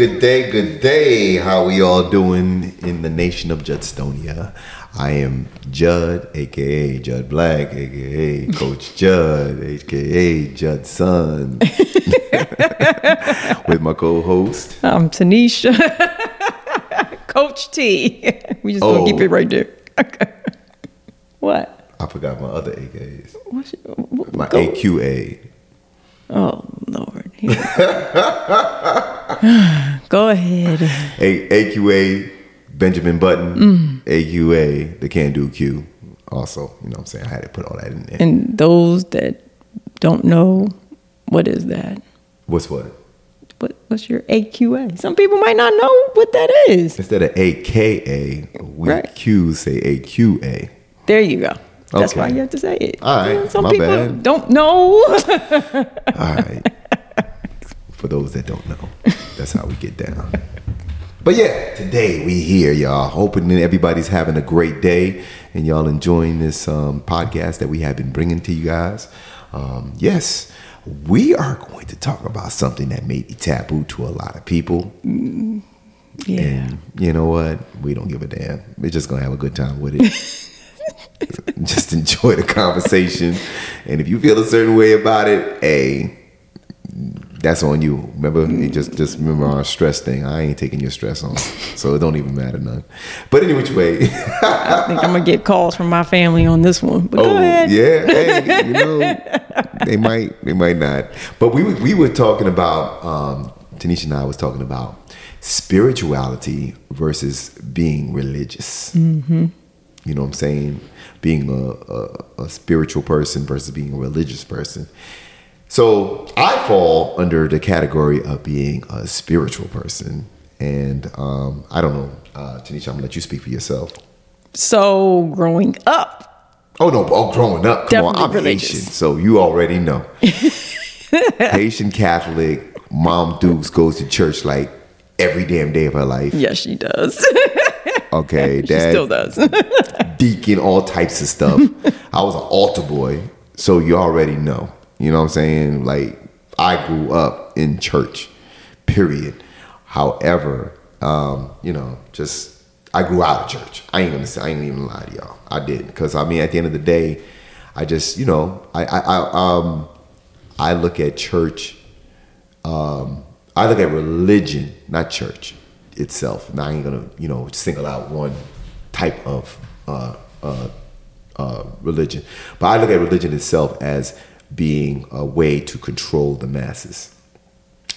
Good day, good day. How we all doing in the nation of Judstonia? I am Judd, aka Judd Black, aka Coach Judd, aka Judd son, with my co-host. I'm Tanisha, Coach T. We just gonna Oh. keep it oh. right there. what? I forgot my other AKs. What's your, what, My go- AQA. Oh Lord. Go. ahead. A- AQA Benjamin Button. Mm. AQA the Can Do Q. Also, you know what I'm saying? I had to put all that in there. And those that don't know, what is that? What's what? What what's your AQA? Some people might not know what that is. Instead of AKA, we Right. Q say AQA. There you go. That's Okay. why you have to say it. All right, Some my people bad. don't know. All right. For those that don't know, that's how we get down. But yeah, today we here, y'all. Hoping that everybody's having a great day and y'all enjoying this um, podcast that we have been bringing to you guys. Um, yes, we are going to talk about something that may be taboo to a lot of people. yeah. And you know what? We don't give a damn. We're just gonna have a good time with it. just enjoy the conversation. And if you feel a certain way about it, hey, that's on you. Remember, you just just remember our stress thing. I ain't taking your stress on, so it don't even matter none. But any which way, I think I'm gonna get calls from my family on this one. But go oh ahead. yeah, hey, you know, they might, they might not. But we we were talking about um, Tanisha and I was talking about spirituality versus being religious. Mm-hmm. You know what I'm saying? Being a, a, a spiritual person versus being a religious person. So I fall under the category of being a spiritual person. And um, I don't know, uh, Tanisha, I'm gonna let you speak for yourself. So growing up, Oh no! Oh, growing up, come on, I'm religious. Haitian, so you already know. Haitian Catholic, mom Dukes goes to church like every damn day of her life. yes, she does. Okay, she dad, still does. deacon, all types of stuff. I was an altar boy, so you already know. You know what I'm saying? Like I grew up in church, period. However, um, you know, just I grew out of church. I ain't gonna say I ain't even lie to y'all. I did because I mean, at the end of the day, I just you know, I I, I um I look at church. Um, I look at religion, not church itself. Now I ain't gonna you know single out one type of uh, uh, uh, religion, but I look at religion itself as being a way to control the masses.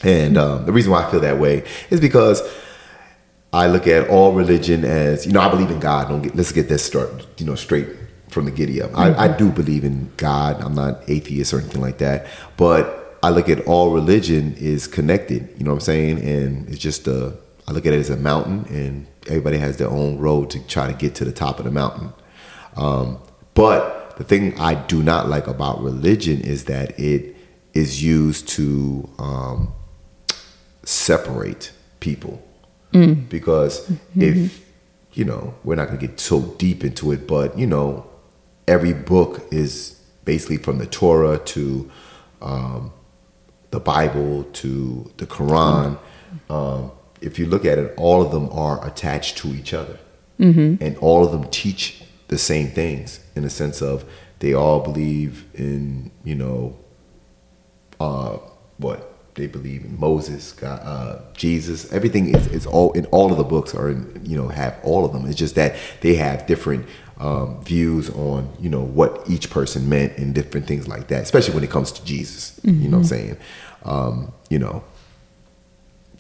And um, the reason why I feel that way is because I look at all religion as you know I believe in God. Don't get, let's get this start you know straight from the giddy up. I, I do believe in God. I'm not atheist or anything like that, but I look at all religion is connected. You know what I'm saying? And it's just a I look at it as a mountain, and everybody has their own road to try to get to the top of the mountain. Um, but the thing I do not like about religion is that it is used to um, separate people. Because if, you know, we're not going to get so deep into it, but, you know, every book is basically from the Torah to um, the Bible to the Quran. Um, if you look at it, all of them are attached to each other. And all of them teach the same things in the sense of they all believe in, you know, uh, what they believe in Moses, God, uh, Jesus. Everything is, is all in all of the books are in, you know have all of them. It's just that they have different um, views on you know what each person meant and different things like that. Especially when it comes to Jesus. You know what I'm saying? Um, you know,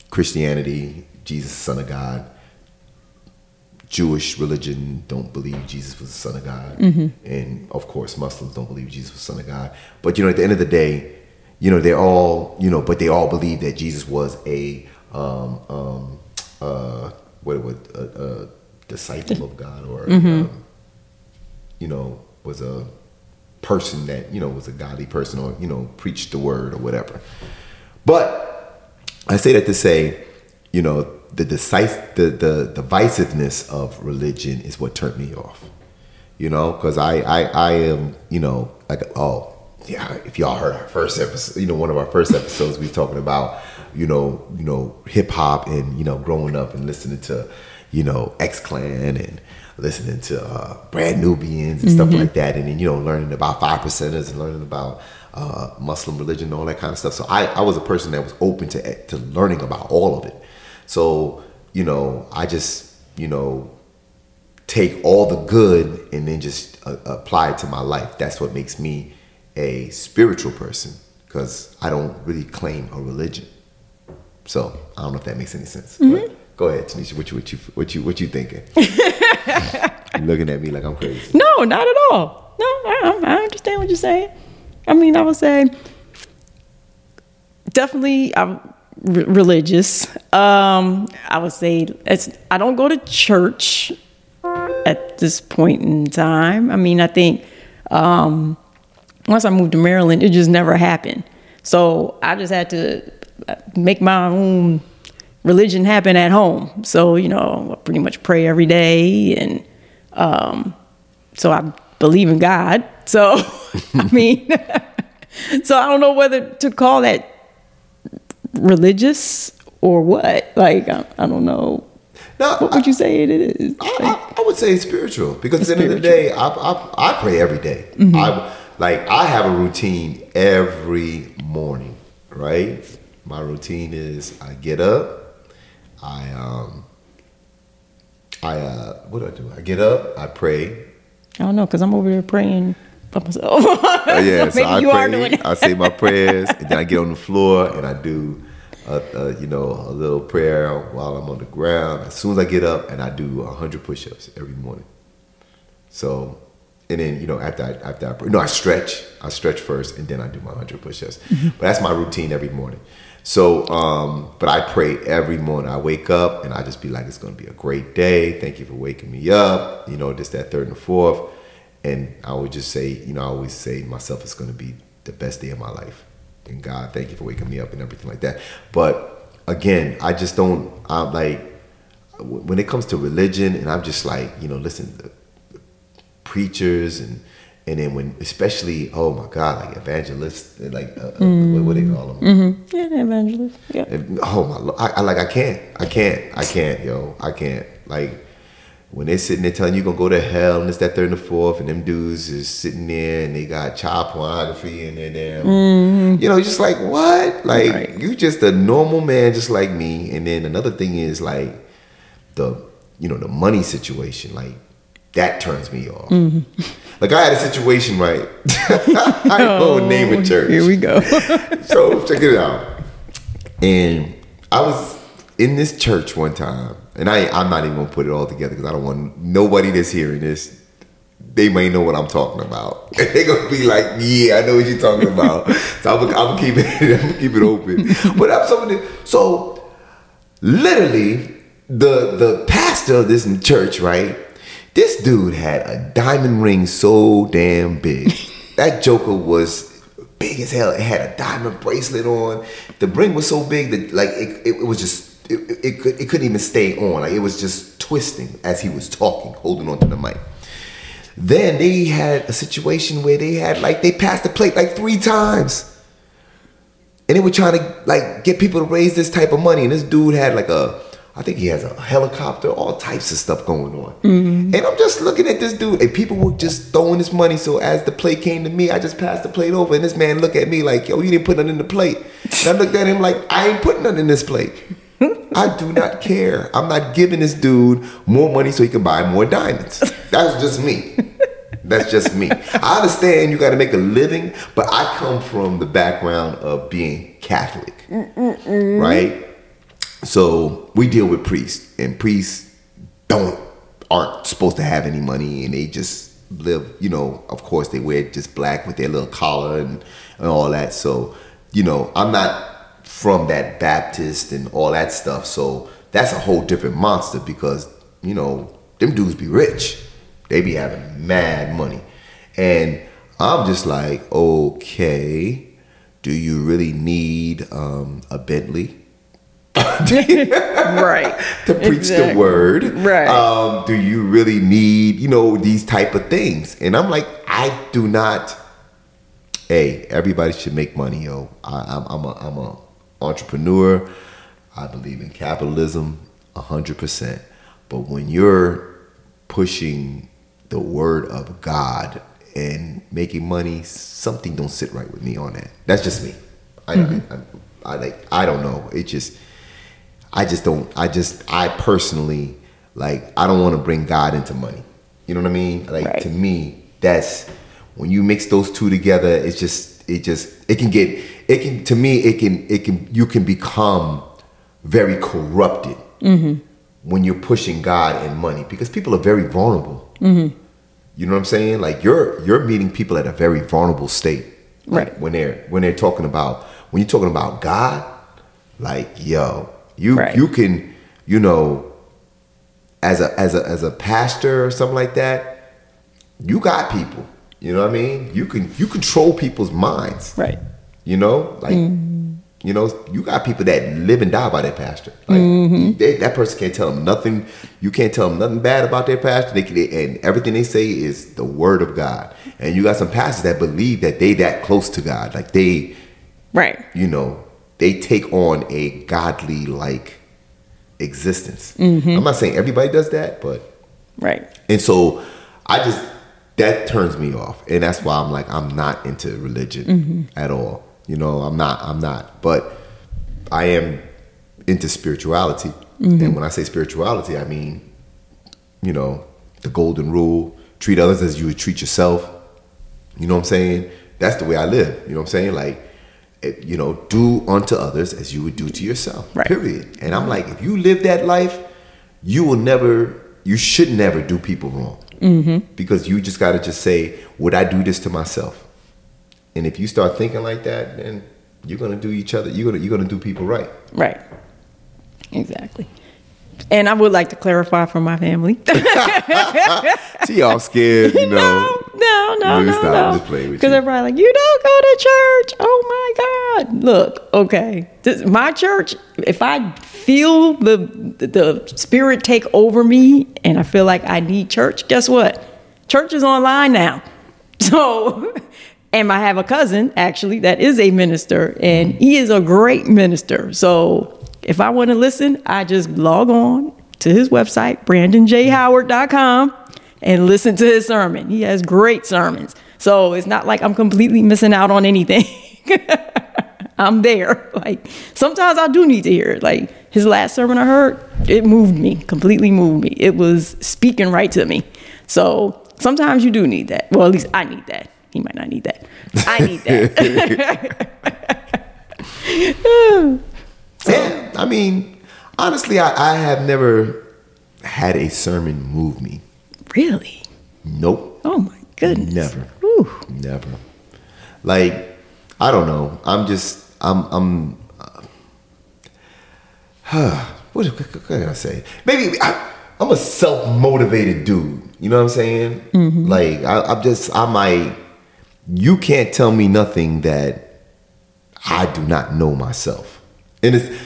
Christianity, Jesus, Son of God. Jewish religion don't believe Jesus was the Son of God, and of course Muslims don't believe Jesus was the Son of God. But you know, at the end of the day, you know they're all you know, but they all believe that Jesus was a um, um, uh, what it would a, a disciple of God, or um, you know, was a person that you know was a godly person, or you know, preached the word or whatever. But I say that to say, you know, the decis- the the divisiveness of religion is what turned me off. You know, because I, I I am you know like oh yeah if y'all heard our first episode you know one of our first episodes we was talking about you know, you know, hip hop and you know, growing up and listening to, you know, X Clan and listening to uh, Brand Nubians and stuff like that, and then you know, learning about five percenters and learning about uh, Muslim religion and all that kind of stuff. So I, I was a person that was open to to learning about all of it. So you know, I just you know take all the good and then just uh, apply it to my life. That's what makes me a spiritual person because I don't really claim a religion. So I don't know if that makes any sense. But go ahead, Tanisha. What you what you what you what you thinking? You're looking at me like I'm crazy. No, not at all. No, I, I understand what you're saying. I mean, I would say definitely I'm re- religious. Um, I would say it's, I don't go to church at this point in time. I mean, I think um, once I moved to Maryland, it just never happened. So I just had to make my own religion happen at home. So, you know, I pretty much pray every day. And um, so I believe in God. So, I mean, so I don't know whether to call that religious or what. Like, I, I don't know. No, What would you say it is? I, I, I would say spiritual because at the end of the day, I, I, I pray every day. I like I have a routine every morning. Right, my routine is I get up, I um, I uh, what do I do? I get up, I pray. I don't know because I'm over there praying by myself. Oh, yeah, so, maybe I pray. are doing that. I say my prayers, and then I get on the floor and I do, a, a, you know, a little prayer while I'm on the ground. As soon as I get up, and I do hundred push-ups every morning. So, and then you know after I after I pray, no, I stretch. I stretch first, and then I do my hundred push-ups. But that's my routine every morning. So, um, but I pray every morning. I wake up and I just be like, it's going to be a great day. Thank you for waking me up. You know, just that, third, and the fourth. And I would just say, you know, I always say myself, it's going to be the best day of my life. And God, thank you for waking me up and everything like that. But again, I just don't, I'm like, when it comes to religion, and I'm just like, you know, listen preachers and, and then when, especially, oh my God, like evangelists, like, uh, uh, what, what do they call them? yeah, the evangelist. Yeah. Oh my, I, I like I can't, I can't, I can't, yo, I can't. Like when they're sitting there telling you you're gonna go to hell and it's that, third, and the fourth, and them dudes is sitting there and they got child pornography in their damn, mm-hmm. you know, just like what? Like Right. you just a normal man, just like me. And then another thing is like the, you know, the money situation, like that turns me off. Mm-hmm. Like I had a situation, right? I won't name a oh, church Here we go. so check it out. And I was in this church one time, and I I'm not even gonna put it all together because I don't want nobody that's hearing this. They may know what I'm talking about. They're gonna be like, "Yeah, I know what you're talking about." so I'm, gonna- I'm keep it. I'm gonna keep it open. But I'm something. So literally, the the pastor of this church, right? This dude had a diamond ring so damn big. That joker was big as hell. It had a diamond bracelet on. The ring was so big that like it, it, it was just it, it, could it couldn't even stay on. Like it was just twisting as he was talking, holding onto the mic. Then they had a situation where they had like they passed the plate like three times. And they were trying to like get people to raise this type of money. And this dude had like a, I think he has a helicopter, all types of stuff going on. Mm-hmm. And I'm just looking at this dude, and people were just throwing this money. So as the plate came to me, I just passed the plate over, and this man looked at me like, "Yo, you didn't put nothing in the plate." And I looked at him like, "I ain't putting nothing in this plate." I do not care. I'm not giving this dude more money so he can buy more diamonds. That's just me. That's just me. I understand you got to make a living, but I come from the background of being Catholic, right? So we deal with priests, and priests don't aren't supposed to have any money, and they just live. You know, of course, they wear just black with their little collar and, and all that. So you know, I'm not from that Baptist and all that stuff. So that's a whole different monster because you know them dudes be rich. They be having mad money, and I'm just like, okay, do you really need um, a Bentley? right. to preach Exactly. the word. Right. Um, do you really need, you know, these type of things? And I'm like, I do not. Hey, everybody should make money, yo. I, I'm, I'm a, I'm a, entrepreneur. I believe in capitalism hundred percent. But when you're pushing the word of God and making money, something don't sit right with me on that. That's just me. I, mm-hmm. I, I, I like I don't know. It just I just don't. I just I personally like I don't want to bring God into money. You know what I mean? Like right. to me, that's when you mix those two together. It's just it just it can get it can to me it can it can you can become very corrupted mm-hmm. when you're pushing God and money because people are very vulnerable. Mm-hmm. You know what I'm saying? Like you're you're meeting people at a very vulnerable state. Like right. When they're when they're talking about when you're talking about God, like yo, you right. you can you know as a as a as a pastor or something like that, you got people. You know what I mean? You can you control people's minds. Right. You know, like mm-hmm. You know, you got people that live and die by their pastor. Like mm-hmm. they, that person can't tell them nothing. You can't tell them nothing bad about their pastor. They, they, and everything they say is the word of God. And you got some pastors that believe that they that close to God. Like they, right? You know, they take on a godly like existence. Mm-hmm. I'm not saying everybody does that, but right. And so I just that turns me off, and that's why I'm like I'm not into religion mm-hmm. at all. You know, I'm not. I'm not. But I am into spirituality, mm-hmm. and when I say spirituality, I mean, you know, the golden rule: treat others as you would treat yourself. You know what I'm saying? That's the way I live. You know what I'm saying? Like, it, you know, do unto others as you would do to yourself. Right. Period. And I'm like, if you live that life, you will never. You should never do people wrong. Mm-hmm. Because you just got to just say, would I do this to myself? And if you start thinking like that, then you're gonna do each other. You're gonna you're gonna do people right. Right. Exactly. And I would like to clarify for my family. See y'all scared, you know. No, no, no, no. Because everybody like, you don't go to church. Oh my God. Look, okay. This, my church, if I feel the, the spirit take over me and I feel like I need church, guess what? Church is online now. So and I have a cousin actually that is a minister, and he is a great minister. So if I want to listen, I just log on to his website, brandonjhoward.com, and listen to his sermon. He has great sermons. So it's not like I'm completely missing out on anything. I'm there. Like sometimes I do need to hear it. Like his last sermon I heard, it moved me, completely moved me. It was speaking right to me. So sometimes you do need that. Well, at least I need that. He might not need that. I need that. yeah, I mean, honestly, I, I have never had a sermon move me. Really? Nope. Oh my goodness. Never. Ooh. Never. Like, I don't know. I'm just, I'm, I'm, uh, what, what, can I say? Maybe I, am a self motivated dude. You know what I'm saying? Mm-hmm. Like, I, I'm just, I might, you can't tell me nothing that I do not know myself. And it's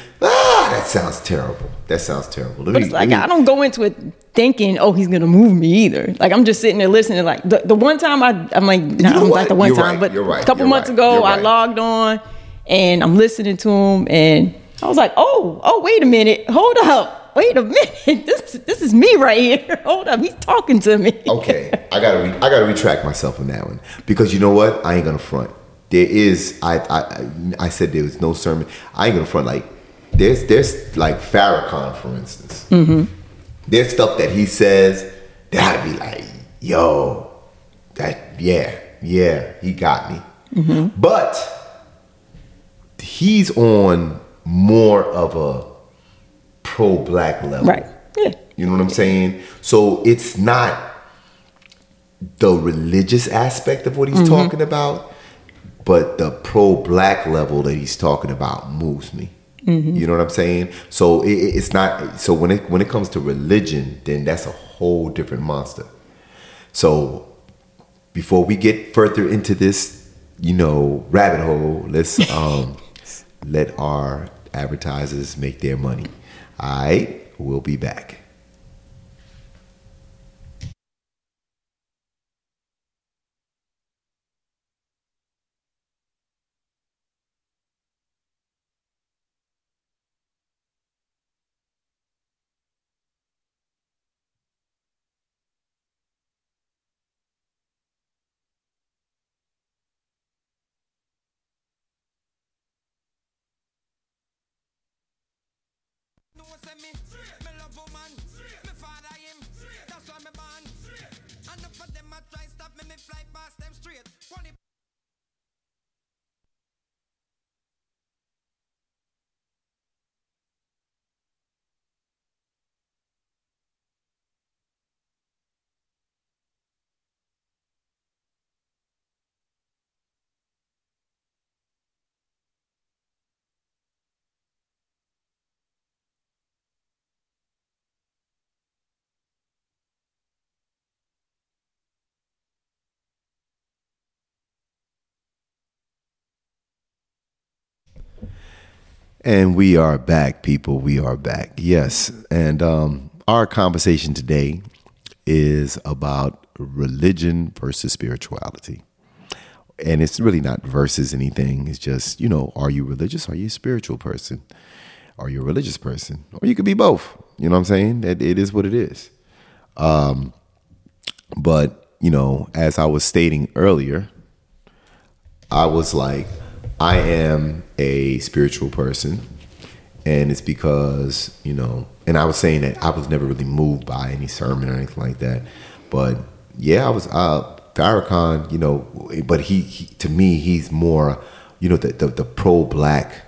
ah, that sounds terrible. That sounds terrible. Let but me, it's like me, I don't go into it thinking, oh, he's gonna move me either. Like I'm just sitting there listening. Like the, the one time I, I'm like, nah, you know like the one You're time, right. but right. a couple months right. ago I logged on and I'm listening to him and I was like, oh, oh, wait a minute, hold up wait a minute, this this is me right here. Hold up, he's talking to me. okay, I gotta re- I gotta retract myself on that one because you know what? I ain't gonna front. There is I I I said there was no sermon. I ain't gonna front like there's there's like Farrakhan for instance. Mm-hmm. There's stuff that he says that I'd be like, yo, that yeah yeah he got me. Mm-hmm. But he's on more of a pro black level. Right. Yeah. You know what I'm saying? So it's not the religious aspect of what he's mm-hmm. talking about, but the pro black level that he's talking about moves me. Mm-hmm. You know what I'm saying? So it, it's not. So when it when it comes to religion, then that's a whole different monster. So before we get further into this, you know, rabbit hole, let's um, let our advertisers make their money. All right, we'll be back. Say me, me love woman. Me father him, that's why me born. Enough of them a try stop me, me fly past them straight. And we are back, people. We are back. Yes. And um, our conversation today is about religion versus spirituality. And it's really not versus anything. It's just, you know, are you religious? Are you a spiritual person? Are you a religious person? Or you could be both. You know what I'm saying? It, it is what it is. Um, but, you know, as I was stating earlier, I was like, I am a spiritual person. And it's because, you know, and I was saying that I was never really moved by any sermon or anything like that. But yeah, I was, uh, Farrakhan, you know, but he, he to me, he's more, you know, the, the, the pro black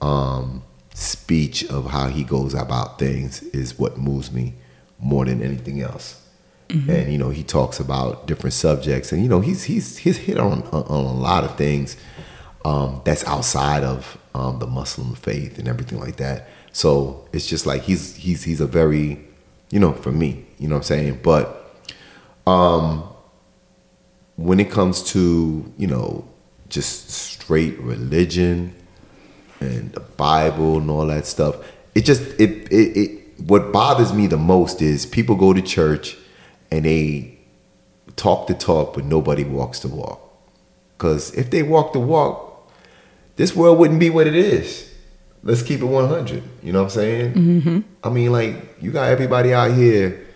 um, speech of how he goes about things is what moves me more than anything else. And you know, he talks about different subjects, and you know, he's he's he's hit on, on a lot of things um, that's outside of um, the Muslim faith and everything like that. So it's just like he's he's he's a very, you know, for me, you know what I'm saying. But um, when it comes to you know just straight religion and the Bible and all that stuff, it just it it, it what bothers me the most is people go to church and they talk the talk, but nobody walks the walk. Because if they walk the walk, this world wouldn't be what it is. Let's keep it 100. You know what I'm saying? Mm-hmm. I mean, like, you got everybody out here,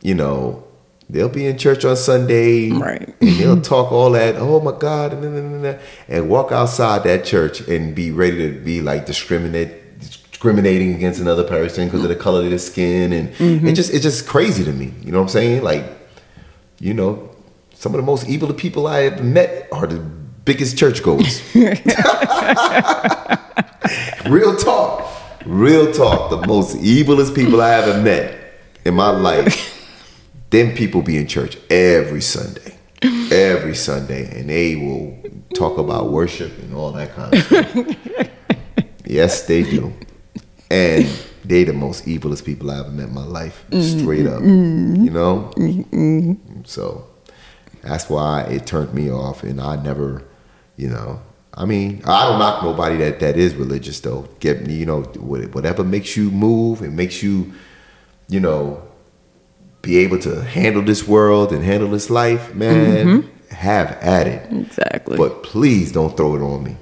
you know, they'll be in church on Sunday. Right. And they'll talk all that, oh my God, and, and, and, and, and walk outside that church and be ready to be like discriminate discriminating against another person because of the color of their skin and it just it's just crazy to me you know what i'm saying like you know some of the most evil people i have met are the biggest churchgoers real talk. Real talk. The most evilest people i ever met in my life. Them people be in church every sunday. Every sunday. And they will talk about worship and all that kind of stuff. Yes they do. And they the most evilest people I ever met in my life, mm-hmm. straight up. Mm-hmm. You know, mm-hmm. so that's why it turned me off, and I never, you know. I mean, I don't knock nobody that that is religious though. Get me, you know, whatever makes you move and makes you, you know, be able to handle this world and handle this life, man. Mm-hmm. Have at it. Exactly. But please don't throw it on me.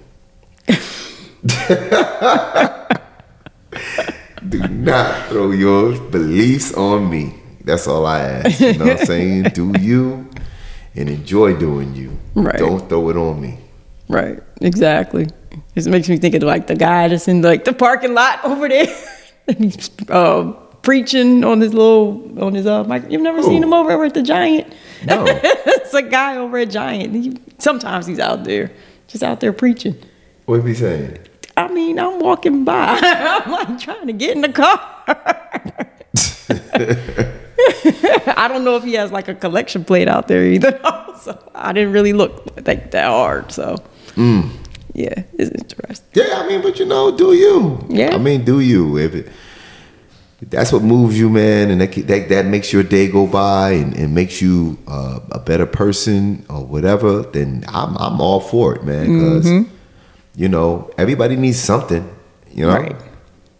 Do not throw your beliefs on me. That's all I ask. You know what I'm saying? Do you and enjoy doing you. Right. Don't throw it on me. Right, exactly. It makes me think of like the guy that's in like the parking lot over there, and he's uh, preaching on his little on his uh mic. You've never seen him over at the Giant? No. it's a guy over at Giant. He, sometimes he's out there, just out there preaching. What be saying? I mean, I'm walking by. I'm like trying to get in the car. I don't know if he has like a collection plate out there either. so I didn't really look like that hard. So yeah, it's interesting. Yeah, I mean, but you know, do you? Yeah. I mean, do you? If it, that's what moves you, man, and that that, that makes your day go by and, and makes you uh, a better person or whatever, then I'm I'm all for it, man. Because you know everybody needs something, you know, Right.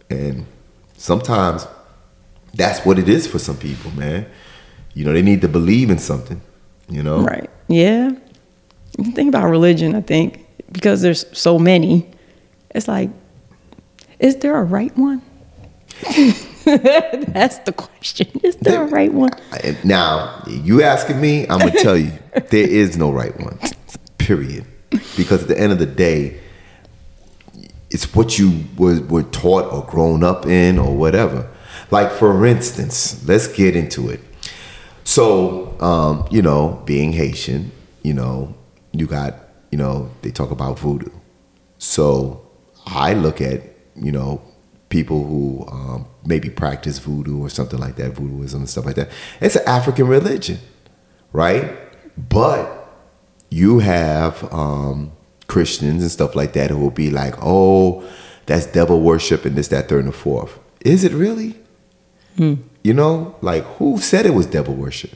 and sometimes that's what it is for some people, man. You know, they need to believe in something, you know. Right. Yeah. The thing about religion, I think, because there's so many, it's like, is there a right one? That's the question. Is there a right one? Now, you asking me, I'm gonna tell you, there is no right one. Period. Because at the end of the day, it's what you were, were taught or grown up in or whatever. Like for instance, let's get into it. So, um, you know, being Haitian, you know, you got, you know, they talk about voodoo. So I look at, you know, people who um, maybe practice voodoo or something like that, voodooism and stuff like that. It's an African religion, right? But you have um, Christians and stuff like that who will be like, oh, that's devil worship and this, that, third, and the fourth. Is it really? You know, like who said it was devil worship?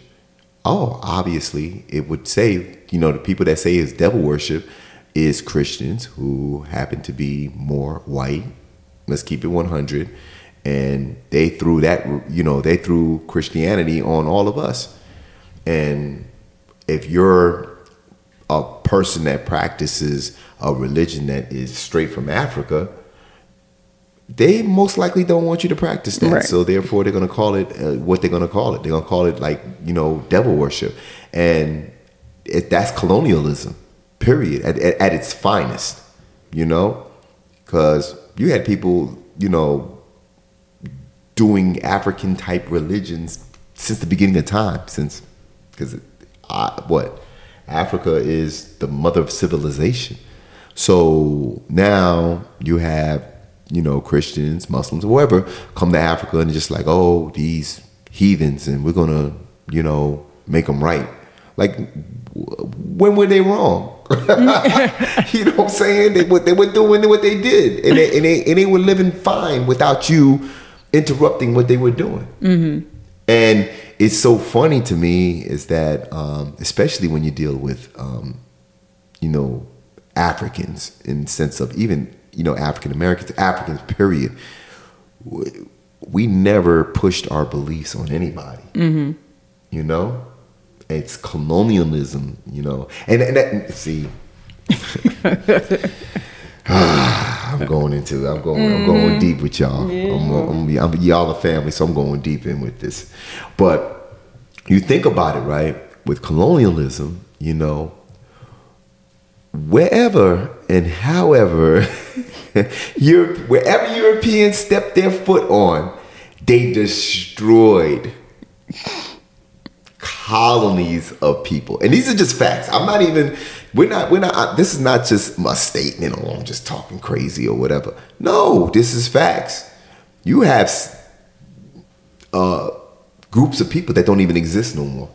Oh, obviously, it would say, you know, the people that say it's devil worship is Christians who happen to be more white. Let's keep it 100. And they threw that, you know, they threw Christianity on all of us. And if you're a person that practices a religion that is straight from Africa, they most likely don't want you to practice that. Right. So therefore, they're going to call it uh, what they're going to call it. They're going to call it like you know devil worship, and it, that's colonialism. Period. At, at, at its finest, you know, because you had people, you know, doing African type religions since the beginning of time. Since because what Africa is the mother of civilization. So now you have, you know, Christians, Muslims, whoever come to Africa and just like, oh, these heathens, and we're gonna, you know, make them right. Like, when were they wrong? you know what I'm saying? They were, they were doing what they did, and they, and they and they were living fine without you interrupting what they were doing. And it's so funny to me is that, um, especially when you deal with, um, you know, Africans in the sense of even, you know, African Americans, Africans, period. We, never pushed our beliefs on anybody. Mm-hmm. You know, it's colonialism. You know, and, and that, see. I'm going into I'm going I'm mm-hmm. going deep with y'all. I'm, I'm, I'm, y'all a family, so I'm going deep in with this. But you think about it, right? With colonialism, you know, wherever and however Europe, wherever Europeans stepped their foot on, they destroyed colonies of people. And these are just facts. I'm not even we're not we're not this is not just a statement or I'm just talking crazy or whatever. No, this is facts. You have uh groups of people that don't even exist no more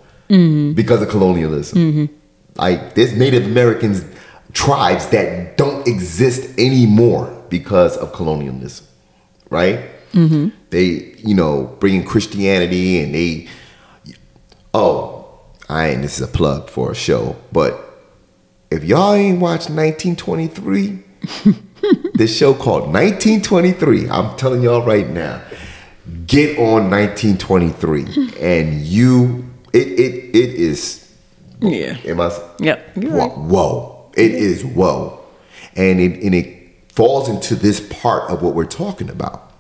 because of colonialism. Like there's Native Americans tribes that don't exist anymore because of colonialism, right? Mm-hmm. They, you know, bringing Christianity and they, oh, I ain't. This is a plug for a show, but if y'all ain't watched 1923, this show called 1923. I'm telling y'all right now, get on 1923, and you, it, it, it is. Yeah. Am I? Yep. Whoa, right. whoa. It is whoa. And it, and it falls into this part of what we're talking about.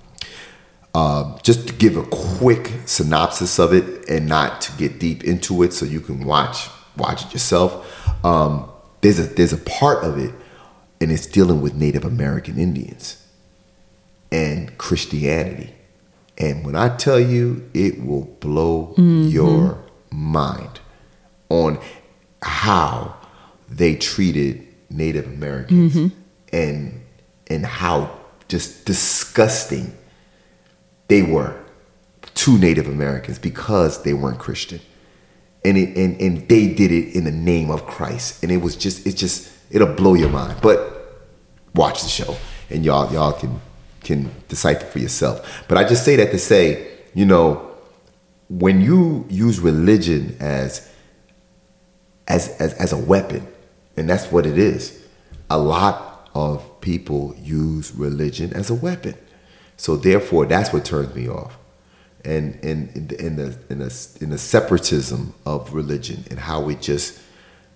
Um, just to give a quick synopsis of it and not to get deep into it so you can watch watch it yourself. Um, there's a there's a part of it and it's dealing with Native American Indians and Christianity. And when I tell you, it will blow your mind on how they treated Native Americans mm-hmm. and and how just disgusting they were to Native Americans because they weren't Christian. And it and, and they did it in the name of Christ. And it was just it just it'll blow your mind. But watch the show and y'all y'all can can decipher for yourself. But I just say that to say, you know, when you use religion as as as, as a weapon, and that's what it is. A lot of people use religion as a weapon. So therefore that's what turns me off. And in in, in the in the in the separatism of religion and how it just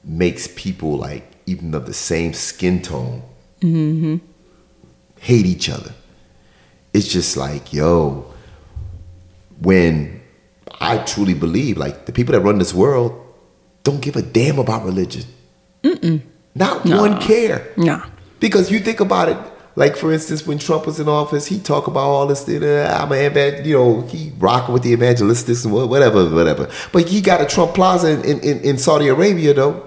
makes people like even of the same skin tone mm-hmm. hate each other. It's just like, yo, when I truly believe, like the people that run this world don't give a damn about religion. Not one care. Nah. Because you think about it, like for instance, when Trump was in office, he talk about all this. Uh, I'm an evan- you know, he rocking with the evangelistics and whatever, whatever. But he got a Trump Plaza in, in, in Saudi Arabia though,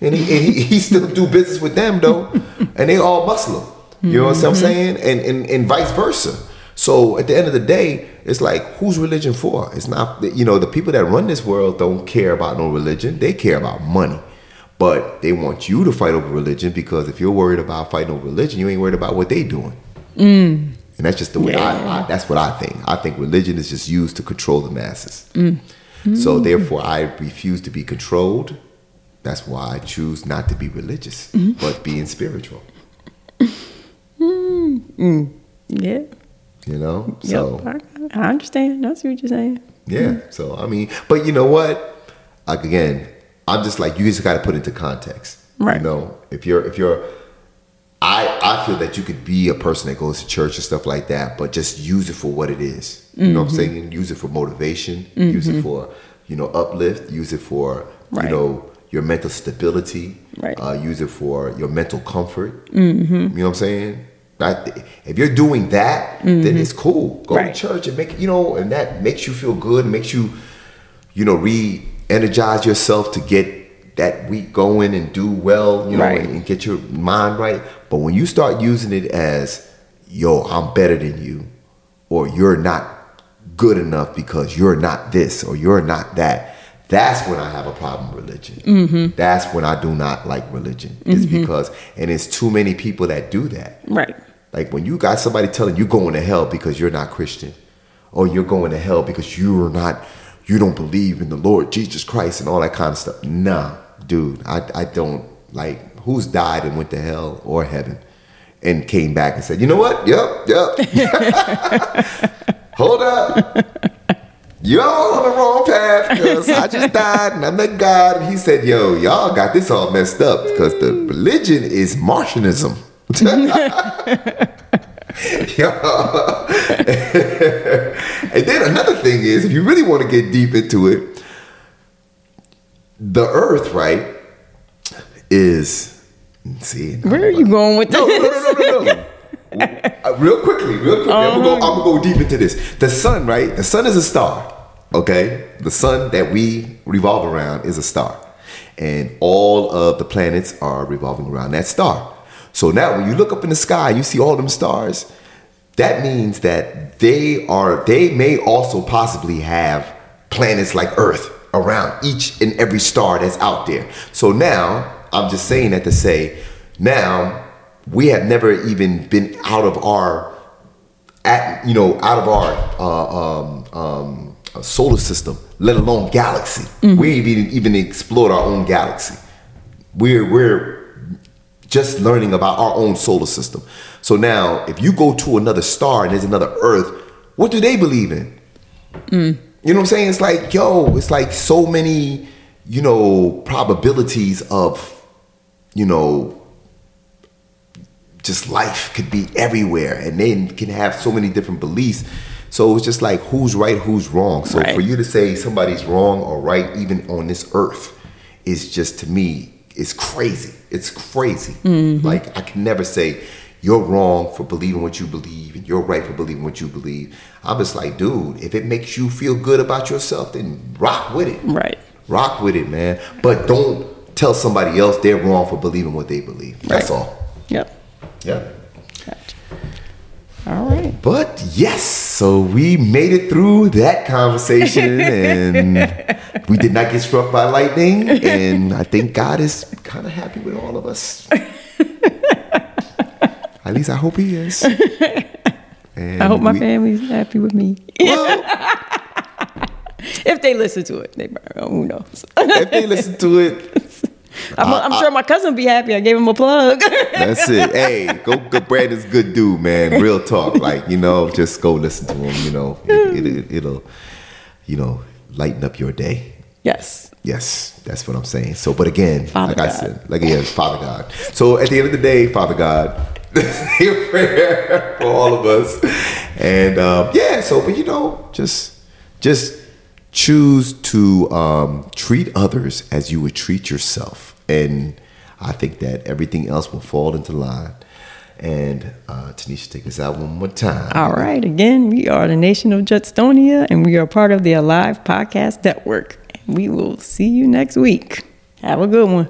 and he, and he, he still do business with them though, and they all Muslim. You know what I'm saying? And, and and vice versa. So at the end of the day, it's like who's religion for? It's not you know the people that run this world don't care about no religion. They care about money. But they want you to fight over religion because if you're worried about fighting over religion, you ain't worried about what they doing. Mm. And that's just the way I, I. That's what I think. I think religion is just used to control the masses. Mm. So mm. therefore, I refuse to be controlled. That's why I choose not to be religious, mm-hmm. but being spiritual. Yeah. You know. So yep. I, I understand. I see what you're saying. yeah. So I mean, but you know what? Like again, I'm just like you just got to put it into context. Right. You know, if you're if you're I I feel that you could be a person that goes to church and stuff like that, but just use it for what it is. You know what I'm Mm-hmm. saying? Use it for motivation. Use it for you know uplift. Use it for Right. you know your mental stability. Right. Uh, use it for your mental comfort. Mm-hmm. You know what I'm saying? That, if you're doing that, then it's cool. Go Mm-hmm. Right. to church and make you know, and that makes you feel good. Makes you you know re-energize yourself to get that week going and do well. You know, Right. and, and get your mind right. But when you start using it as yo, I'm better than you, or you're not good enough because you're not this or you're not that. That's when I have a problem with religion. Mm-hmm. That's when I do not like religion. It's mm-hmm. because, and it's too many people that do that. Right. Like when you got somebody telling you going to hell because you're not Christian, or you're going to hell because you're not, you don't believe in the Lord Jesus Christ and all that kind of stuff. Nah, dude, I, I don't like who's died and went to hell or heaven and came back and said, you know what? Yep, yep. Hold up. Y'all on the wrong path because I just died and I met God and he said, yo, y'all got this all messed up because the religion is Martianism. Yo. and then another thing is, if you really want to get deep into it, the earth, right, is see. Where are you going with No, this? no, no, no, no, no. Uh, real quickly, real quickly. I'm, gonna go, I'm gonna go deep into this. The sun, right? The sun is a star. Okay, the sun that we revolve around is a star, and all of the planets are revolving around that star. So now, when you look up in the sky, you see all them stars. That means that they are. They may also possibly have planets like Earth around each and every star that's out there. So now, I'm just saying that to say, now we have never even been out of our at you know out of our uh, um, um, uh, solar system, let alone galaxy. We even even explored our own galaxy. We're we're just learning about our own solar system. So now, if you go to another star and there's another Earth, what do they believe in? Mm. You know what I'm saying? It's like, yo, it's like so many, you know, probabilities of, you know, just life could be everywhere and they can have so many different beliefs. So it's just like who's right, who's wrong. So Right. for you to say somebody's wrong or right, even on this earth, is just to me, it's crazy. It's crazy. Mm-hmm. Like I can never say you're wrong for believing what you believe and you're right for believing what you believe. I'm just like, dude, if it makes you feel good about yourself, then rock with it. Right. Rock with it, man. But don't tell somebody else they're wrong for believing what they believe. That's Right. all. Yep. Yeah. Gotcha. All right. But yes, so we made it through that conversation and we did not get struck by lightning. And I think God is kind of happy with all of us. At least I hope He is. And I hope my we- family's happy with me. Well, if they listen to it, they who knows? if they listen to it, I'm, I'm sure my cousin be happy. I gave him a plug. That's it. Hey, go, go. Brandon's a good dude, man. Real talk. Like you know, just go listen to him. You know, it, it, it'll, you know, lighten up your day. yes. Yes, that's what I'm saying. So, but again, Father like I said, like yeah, Father God. So at the end of the day, Father God, your prayer for all of us, and um, yeah. So, but you know, just just choose to um, treat others as you would treat yourself. And I think that everything else will fall into line. And uh, Tanisha, take us out one more time. All right. Again, we are the Nation of Jutstonia, and we are part of the Alive Podcast Network. And we will see you next week. Have a good one.